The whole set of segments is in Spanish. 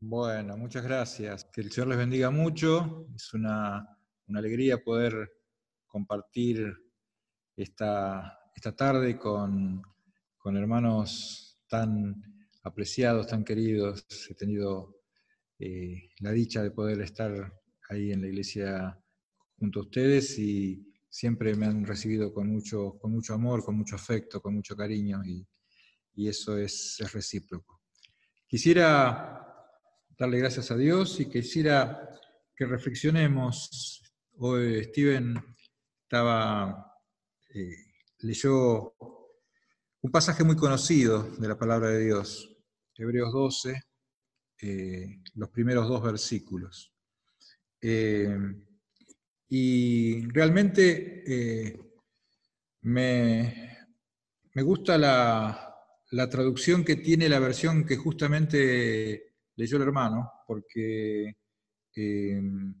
Bueno, muchas gracias. Que el Señor les bendiga mucho. Es una, alegría poder compartir esta, esta tarde con, hermanos tan apreciados, tan queridos. He tenido eh, la dicha de poder estar ahí en la iglesia junto a ustedes y siempre me han recibido con mucho, con mucho amor, con mucho afecto, con mucho cariño y, eso es recíproco. Quisiera darle gracias a Dios y quisiera que reflexionemos. Hoy Steven estaba, eh, leyó un pasaje muy conocido de la palabra de Dios, Hebreos 12, eh, los primeros dos versículos. Eh, y realmente me, me, gusta la, la traducción que tiene la versión que justamente leyó el hermano, porque em,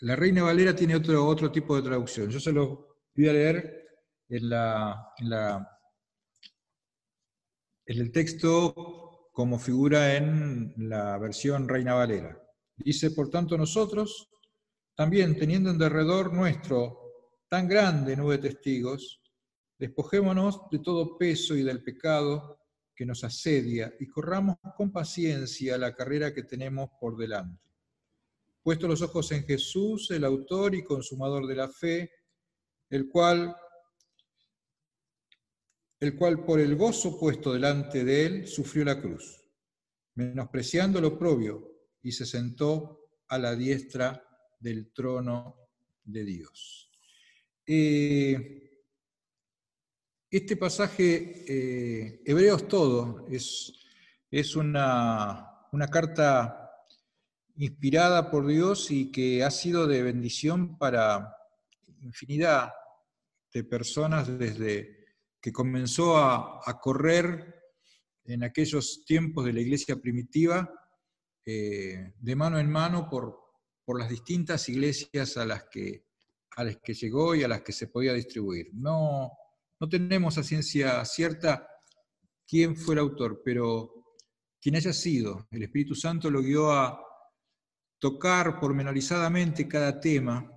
la Reina Valera tiene otro, otro tipo de traducción. Yo se lo voy a leer en, la, en, el texto como figura en la versión Reina Valera. Dice, por tanto, nosotros, también teniendo en derredor nuestro tan grande nube de testigos, despojémonos de todo peso y del pecado que nos asedia y corramos con paciencia la carrera que tenemos por delante. Puesto los ojos en Jesús, el autor y consumador de la fe, el cual, el cual por el gozo puesto delante de él sufrió la cruz, menospreciando lo propio, y se sentó a la diestra del trono de Dios. Eh, este pasaje, eh, Hebreos todo, es, es una, carta inspirada por Dios y que ha sido de bendición para infinidad de personas desde que comenzó a, correr en aquellos tiempos de la iglesia primitiva, eh, de mano en mano por, por las distintas iglesias a las, que, a las que llegó y a las que se podía distribuir. No, no tenemos a ciencia cierta quién fue el autor, pero quien haya sido, el Espíritu Santo lo guió a tocar pormenorizadamente cada tema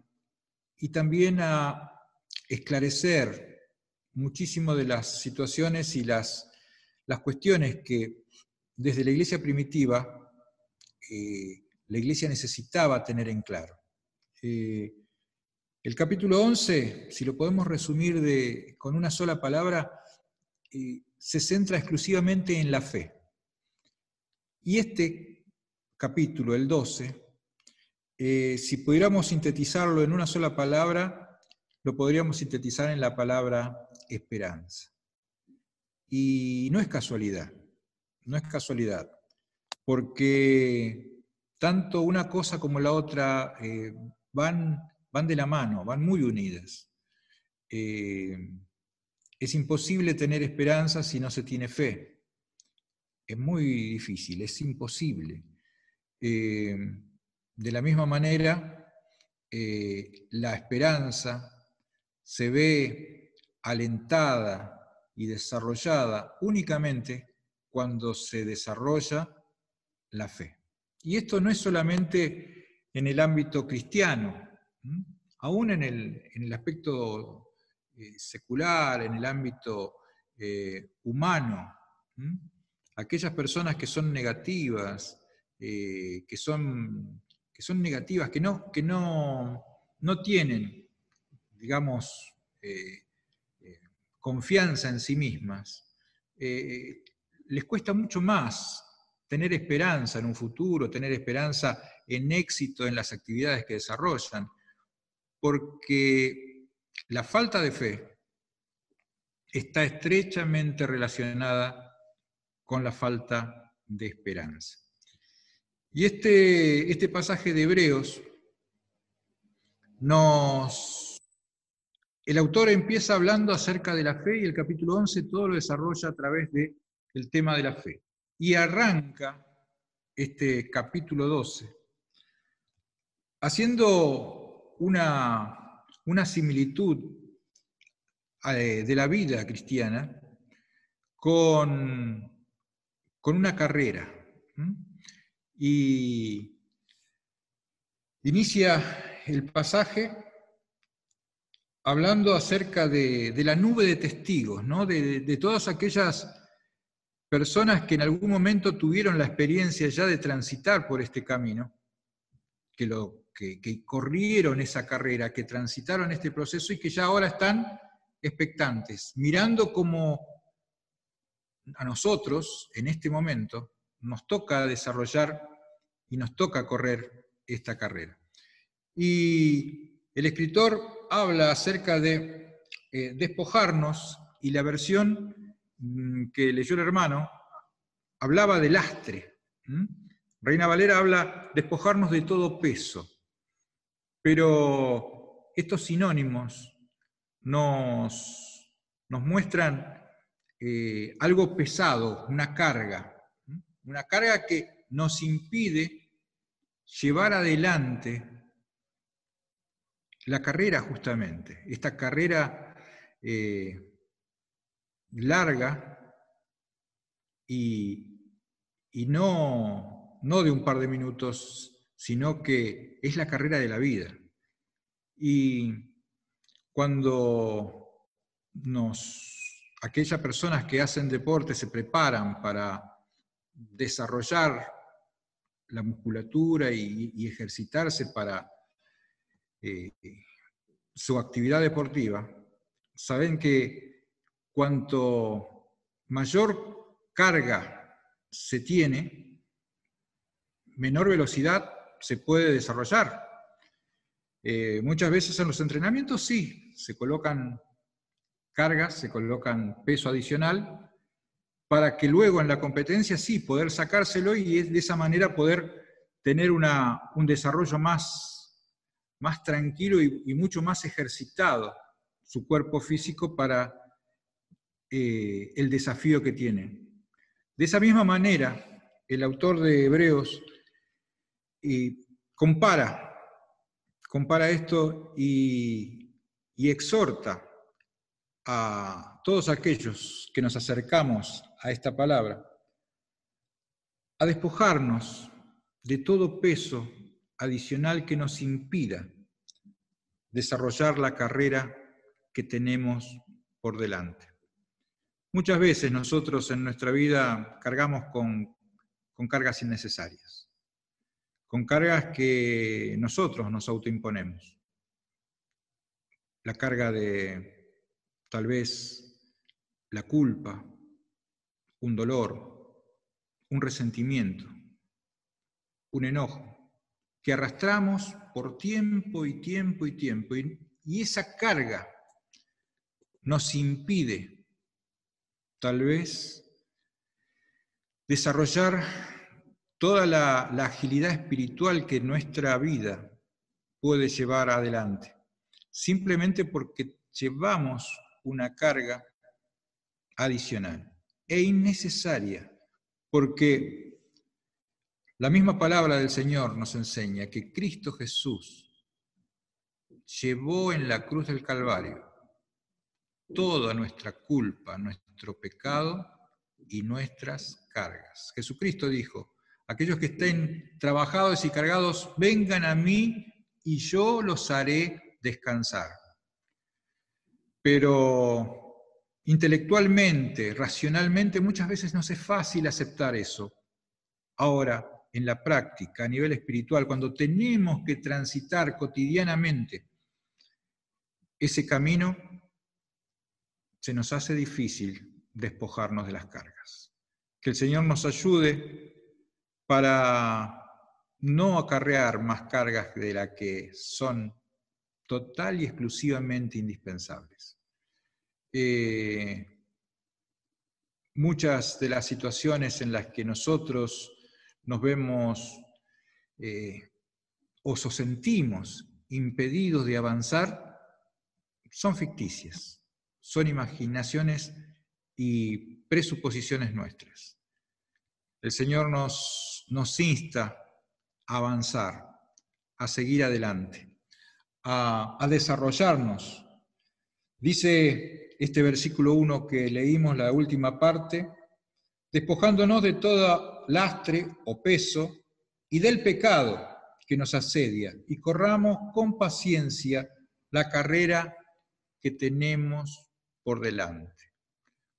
y también a esclarecer muchísimo de las situaciones y las, las cuestiones que desde la iglesia primitiva eh, la iglesia necesitaba tener en claro. Eh, el capítulo 11, si lo podemos resumir con una sola palabra, eh, se centra exclusivamente en la fe. Y este capítulo, el 12, eh, si pudiéramos sintetizarlo en una sola palabra, lo podríamos sintetizar en la palabra esperanza. Y no es casualidad, no es casualidad, porque tanto una cosa como la otra eh, van van de la mano, van muy unidas. Eh, es imposible tener esperanza si no se tiene fe. Es muy difícil, es imposible. Eh, de la misma manera, eh, la esperanza se ve alentada y desarrollada únicamente cuando se desarrolla la fe. Y esto no es solamente en el ámbito cristiano, Aún en el, aspecto eh, secular, en el ámbito eh, humano, aquellas personas que son negativas, eh, que, son, que son negativas, que no, que no, no tienen, digamos, confianza en sí mismas, les cuesta mucho más tener esperanza en un futuro, tener esperanza en éxito en las actividades que desarrollan, porque la falta de fe está estrechamente relacionada con la falta de esperanza. Y este, este pasaje de Hebreos nos... El autor empieza hablando acerca de la fe y el capítulo 11 todo lo desarrolla a través del el tema de la fe. Y arranca este capítulo 12 haciendo una, una similitud eh, de la vida cristiana con, con una carrera. Y inicia el pasaje hablando acerca de, la nube de testigos, ¿no? de, todas aquellas personas que en algún momento tuvieron la experiencia ya de transitar por este camino, que, lo, que, corrieron esa carrera, que transitaron este proceso y que ya ahora están expectantes, mirando cómo a nosotros, en este momento, nos toca desarrollar y nos toca correr esta carrera. Y el escritor habla acerca de eh, despojarnos y la versión mm, que leyó el hermano hablaba de lastre. Reina Valera habla despojarnos de todo peso, pero estos sinónimos nos, nos muestran eh, algo pesado, una carga, una carga que nos impide llevar adelante la carrera justamente, esta carrera eh, larga y, no, no de un par de minutos, sino que es la carrera de la vida. Y cuando nos, aquellas personas que hacen deporte se preparan para desarrollar la musculatura y ejercitarse para eh, su actividad deportiva, saben que cuanto mayor carga se tiene, menor velocidad se puede desarrollar. Eh, muchas veces en los entrenamientos sí, se colocan cargas, se colocan peso adicional, para que luego en la competencia sí poder sacárselo y de esa manera poder tener una, un desarrollo más más tranquilo y, mucho más ejercitado su cuerpo físico para eh, el desafío que tiene. De esa misma manera, el autor de Hebreos compara, compara esto y, y exhorta a todos aquellos que nos acercamos a esta palabra a despojarnos de todo peso adicional que nos impida desarrollar la carrera que tenemos por delante. Muchas veces nosotros en nuestra vida cargamos con, con cargas innecesarias, con cargas que nosotros nos autoimponemos. La carga de tal vez la culpa, un dolor, un resentimiento, un enojo, que arrastramos por tiempo y tiempo y tiempo. Y, esa carga nos impide tal vez desarrollar toda la, agilidad espiritual que nuestra vida puede llevar adelante, simplemente porque llevamos una carga adicional e innecesaria, porque la misma palabra del Señor nos enseña que Cristo Jesús llevó en la cruz del Calvario toda nuestra culpa, nuestro pecado y nuestras cargas. Jesucristo dijo, aquellos que estén trabajados y cargados, vengan a mí y yo los haré descansar. Pero intelectualmente, racionalmente, muchas veces no es fácil aceptar eso. Ahora, en la práctica, a nivel espiritual, cuando tenemos que transitar cotidianamente ese camino, se nos hace difícil despojarnos de las cargas. Que el Señor nos ayude para no acarrear más cargas de las que son total y exclusivamente indispensables. Eh, muchas de las situaciones en las que nosotros nos vemos eh, o sentimos impedidos de avanzar, son ficticias, son imaginaciones y presuposiciones nuestras. El Señor nos, insta a avanzar, a seguir adelante, a, desarrollarnos. Dice este versículo 1 que leímos, la última parte, despojándonos de toda lastre o peso y del pecado que nos asedia, y corramos con paciencia la carrera que tenemos por delante.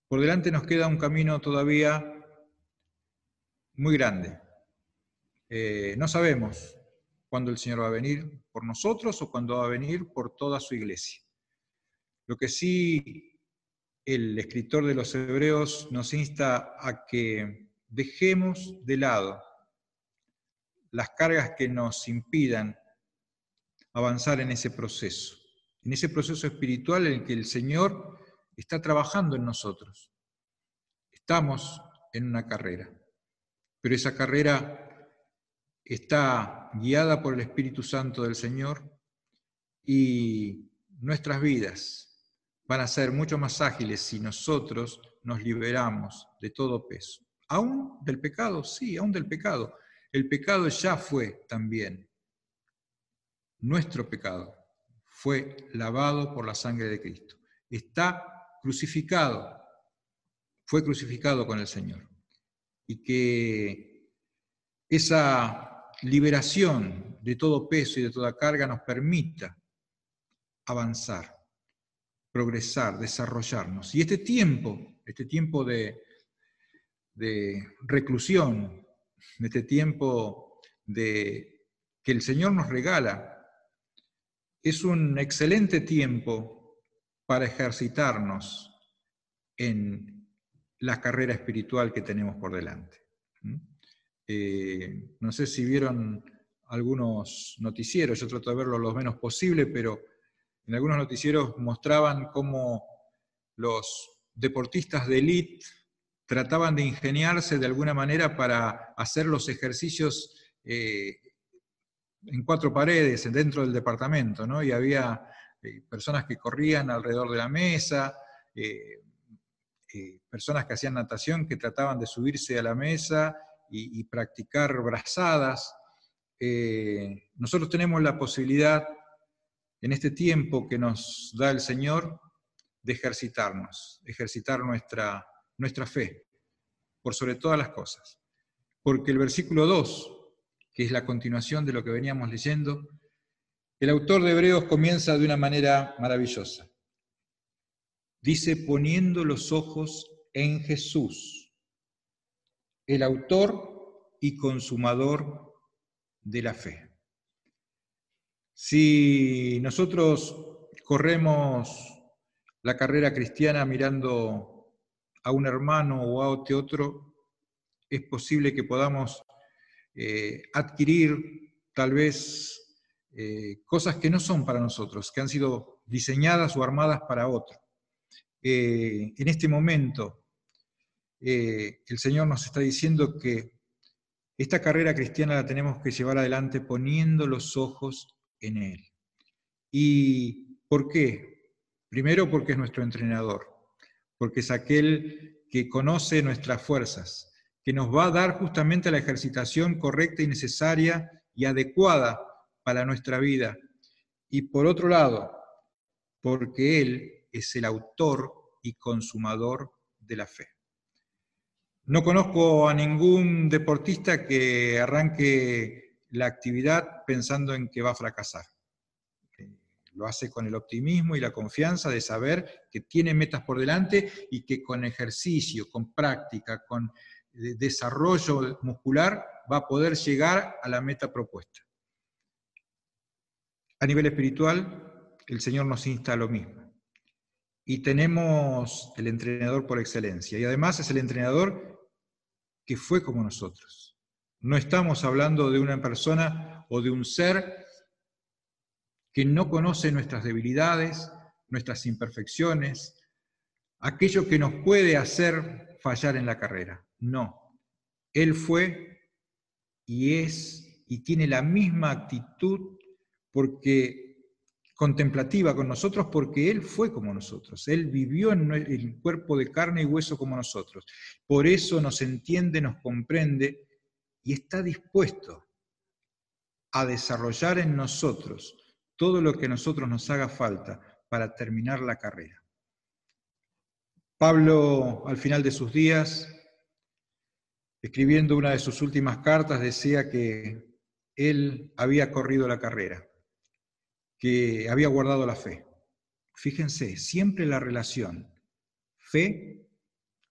Por delante nos queda un camino todavía muy grande. Eh, no sabemos cuándo el Señor va a venir por nosotros o cuándo va a venir por toda su iglesia. Lo que sí el escritor de los Hebreos nos insta a que dejemos de lado las cargas que nos impidan avanzar en ese proceso, en ese proceso espiritual en el que el Señor está trabajando en nosotros. Estamos en una carrera, pero esa carrera está guiada por el Espíritu Santo del Señor y nuestras vidas van a ser mucho más ágiles si nosotros nos liberamos de todo peso. ¿Aún del pecado? Sí, aún del pecado. El pecado ya fue también. Nuestro pecado fue lavado por la sangre de Cristo. Está crucificado, fue crucificado con el Señor. Y que esa liberación de todo peso y de toda carga nos permita avanzar, progresar, desarrollarnos. Y este tiempo, este tiempo de, de reclusión, este tiempo de, que el Señor nos regala, es un excelente tiempo para ejercitarnos en la carrera espiritual que tenemos por delante. Eh, no sé si vieron algunos noticieros, yo trato de verlo lo menos posible, pero en algunos noticieros mostraban cómo los deportistas de élite trataban de ingeniarse de alguna manera para hacer los ejercicios eh, en cuatro paredes dentro del departamento, ¿no? Y había eh, personas que corrían alrededor de la mesa, personas que hacían natación que trataban de subirse a la mesa y, practicar brazadas. Eh, nosotros tenemos la posibilidad en este tiempo que nos da el Señor de ejercitarnos, ejercitar nuestra, nuestra fe, por sobre todas las cosas. Porque el versículo 2, que es la continuación de lo que veníamos leyendo, el autor de Hebreos comienza de una manera maravillosa. Dice, poniendo los ojos en Jesús el autor y consumador de la fe. Si nosotros corremos la carrera cristiana mirando a un hermano o a otro, es posible que podamos eh, adquirir tal vez eh, cosas que no son para nosotros, que han sido diseñadas o armadas para otro. Eh, en este momento, eh, el Señor nos está diciendo que esta carrera cristiana la tenemos que llevar adelante poniendo los ojos en Él. ¿Y por qué? Primero porque es nuestro entrenador, porque es aquel que conoce nuestras fuerzas, que nos va a dar justamente la ejercitación correcta y necesaria y adecuada para nuestra vida. Y por otro lado, porque Él es el autor y consumador de la fe. No conozco a ningún deportista que arranque la actividad pensando en que va a fracasar. Eh, lo hace con el optimismo y la confianza de saber que tiene metas por delante y que con ejercicio, con práctica, con eh, desarrollo muscular va a poder llegar a la meta propuesta. A nivel espiritual, el Señor nos insta a lo mismo. Y tenemos el entrenador por excelencia. Y además es el entrenador que fue como nosotros. No estamos hablando de una persona o de un ser que no conoce nuestras debilidades, nuestras imperfecciones, aquello que nos puede hacer fallar en la carrera. No, Él fue y es y tiene la misma actitud porque contemplativa con nosotros porque Él fue como nosotros, Él vivió en el cuerpo de carne y hueso como nosotros. Por eso nos entiende, nos comprende y está dispuesto a desarrollar en nosotros todo lo que a nosotros nos haga falta para terminar la carrera. Pablo, al final de sus días, escribiendo una de sus últimas cartas, decía que él había corrido la carrera, que había guardado la fe. Fíjense, siempre la relación fe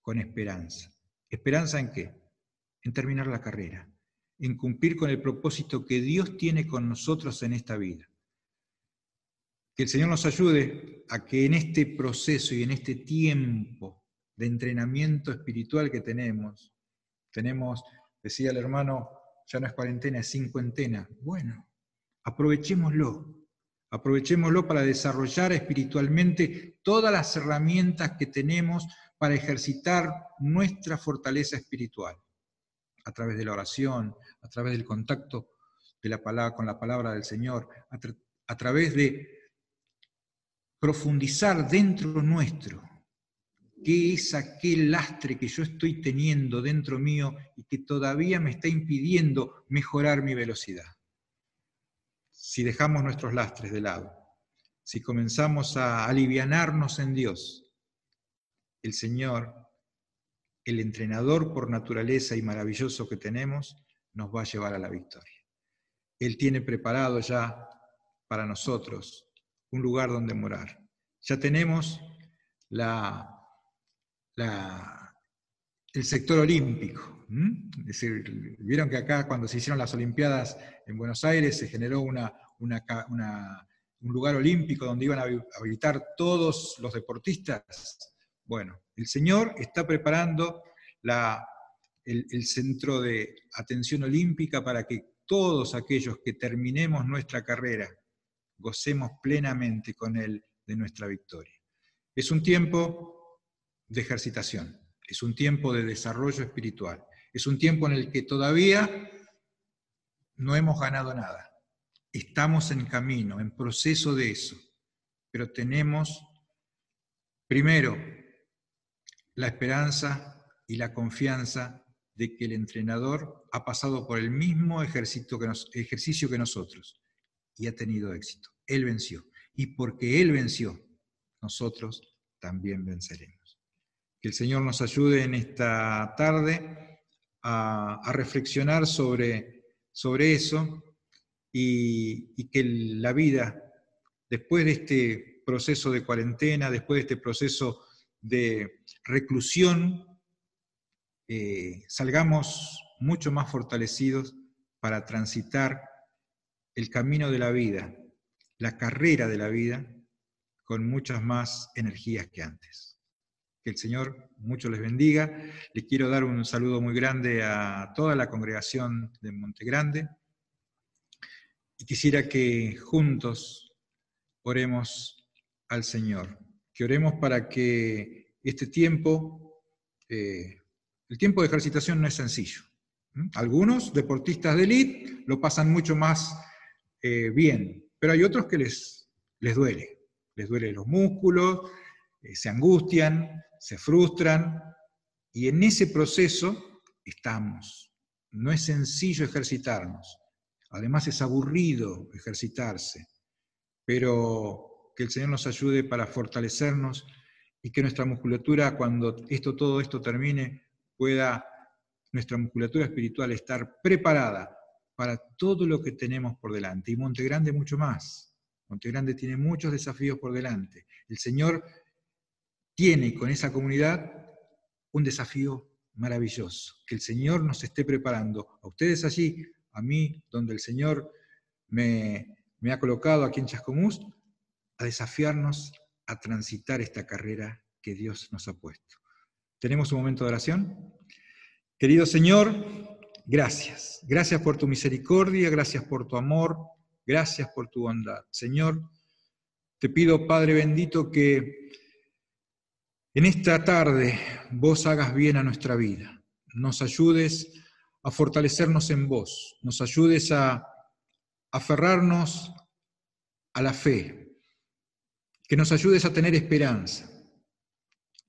con esperanza. ¿Esperanza en qué? En terminar la carrera, en cumplir con el propósito que Dios tiene con nosotros en esta vida. Que el Señor nos ayude a que en este proceso y en este tiempo de entrenamiento espiritual que tenemos, tenemos, decía el hermano, ya no es cuarentena, es cincuentena. Bueno, aprovechémoslo. Aprovechémoslo para desarrollar espiritualmente todas las herramientas que tenemos para ejercitar nuestra fortaleza espiritual, a través de la oración, a través del contacto de la palabra, con la palabra del Señor, a, a través de profundizar dentro nuestro qué es aquel lastre que yo estoy teniendo dentro mío y que todavía me está impidiendo mejorar mi velocidad. Si dejamos nuestros lastres de lado, si comenzamos a alivianarnos en Dios, el Señor, el entrenador por naturaleza y maravilloso que tenemos, nos va a llevar a la victoria. Él tiene preparado ya para nosotros un lugar donde morar. Ya tenemos la el sector olímpico. Es decir, vieron que acá cuando se hicieron las Olimpiadas en Buenos Aires se generó una, un lugar olímpico donde iban a habilitar todos los deportistas. Bueno, el Señor está preparando la, el, el centro de atención olímpica para que todos aquellos que terminemos nuestra carrera gocemos plenamente con Él de nuestra victoria. Es un tiempo de ejercitación, es un tiempo de desarrollo espiritual, es un tiempo en el que todavía no hemos ganado nada. Estamos en camino, en proceso de eso, pero tenemos primero la esperanza y la confianza de que el entrenador ha pasado por el mismo ejercicio que, nosotros y ha tenido éxito. Él venció. Y porque Él venció, nosotros también venceremos. Que el Señor nos ayude en esta tarde a, reflexionar sobre, sobre eso y, que la vida, después de este proceso de cuarentena, después de este proceso de reclusión, eh, salgamos mucho más fortalecidos para transitar el camino de la vida, la carrera de la vida, con muchas más energías que antes. Que el Señor mucho les bendiga. Les quiero dar un saludo muy grande a toda la congregación de Monte Grande. Y quisiera que juntos oremos al Señor. Que oremos para que este tiempo, eh, el tiempo de ejercitación no es sencillo. Algunos deportistas de élite lo pasan mucho más eh, bien, pero hay otros que les, les duele. Les duele los músculos, eh, se angustian, se frustran y en ese proceso estamos. No es sencillo ejercitarnos. Además es aburrido ejercitarse, pero que el Señor nos ayude para fortalecernos y que nuestra musculatura, cuando esto, todo esto termine, pueda nuestra musculatura espiritual estar preparada para todo lo que tenemos por delante. Y Monte Grande mucho más. Monte Grande tiene muchos desafíos por delante. El Señor tiene con esa comunidad un desafío maravilloso, que el Señor nos esté preparando a ustedes allí, a mí, donde el Señor me, ha colocado aquí en Chascomús, a desafiarnos a transitar esta carrera que Dios nos ha puesto. ¿Tenemos un momento de oración? Querido Señor, gracias. Gracias por tu misericordia, gracias por tu amor, gracias por tu bondad. Señor, te pido, Padre bendito, que en esta tarde vos hagas bien a nuestra vida, nos ayudes a fortalecernos en vos, nos ayudes a aferrarnos a la fe, que nos ayudes a tener esperanza.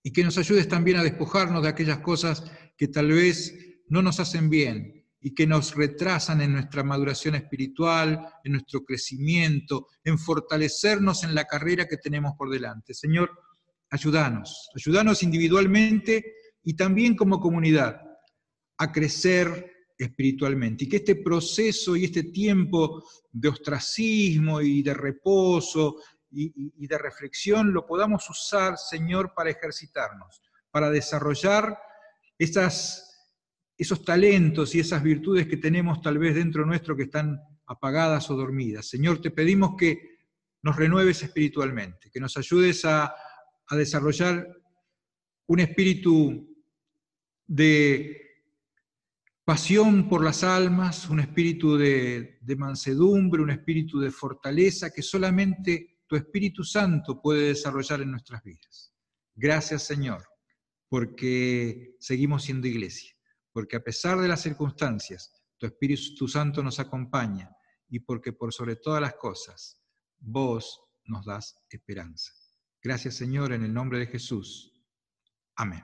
Y que nos ayudes también a despojarnos de aquellas cosas que tal vez no nos hacen bien y que nos retrasan en nuestra maduración espiritual, en nuestro crecimiento, en fortalecernos en la carrera que tenemos por delante. Señor, Ayúdanos, ayúdanos individualmente y también como comunidad a crecer espiritualmente y que este proceso y este tiempo de ostracismo y de reposo y, de reflexión lo podamos usar, Señor, para ejercitarnos, para desarrollar esos talentos y esas virtudes que tenemos tal vez dentro nuestro que están apagadas o dormidas. Señor, te pedimos que nos renueves espiritualmente, que nos ayudes a, a desarrollar un espíritu de pasión por las almas, un espíritu de, mansedumbre, un espíritu de fortaleza que solamente tu Espíritu Santo puede desarrollar en nuestras vidas. Gracias Señor, porque seguimos siendo iglesia, porque a pesar de las circunstancias, tu Espíritu Santo nos acompaña y porque por sobre todas las cosas, vos nos das esperanza. Gracias Señor, en el nombre de Jesús. Amén.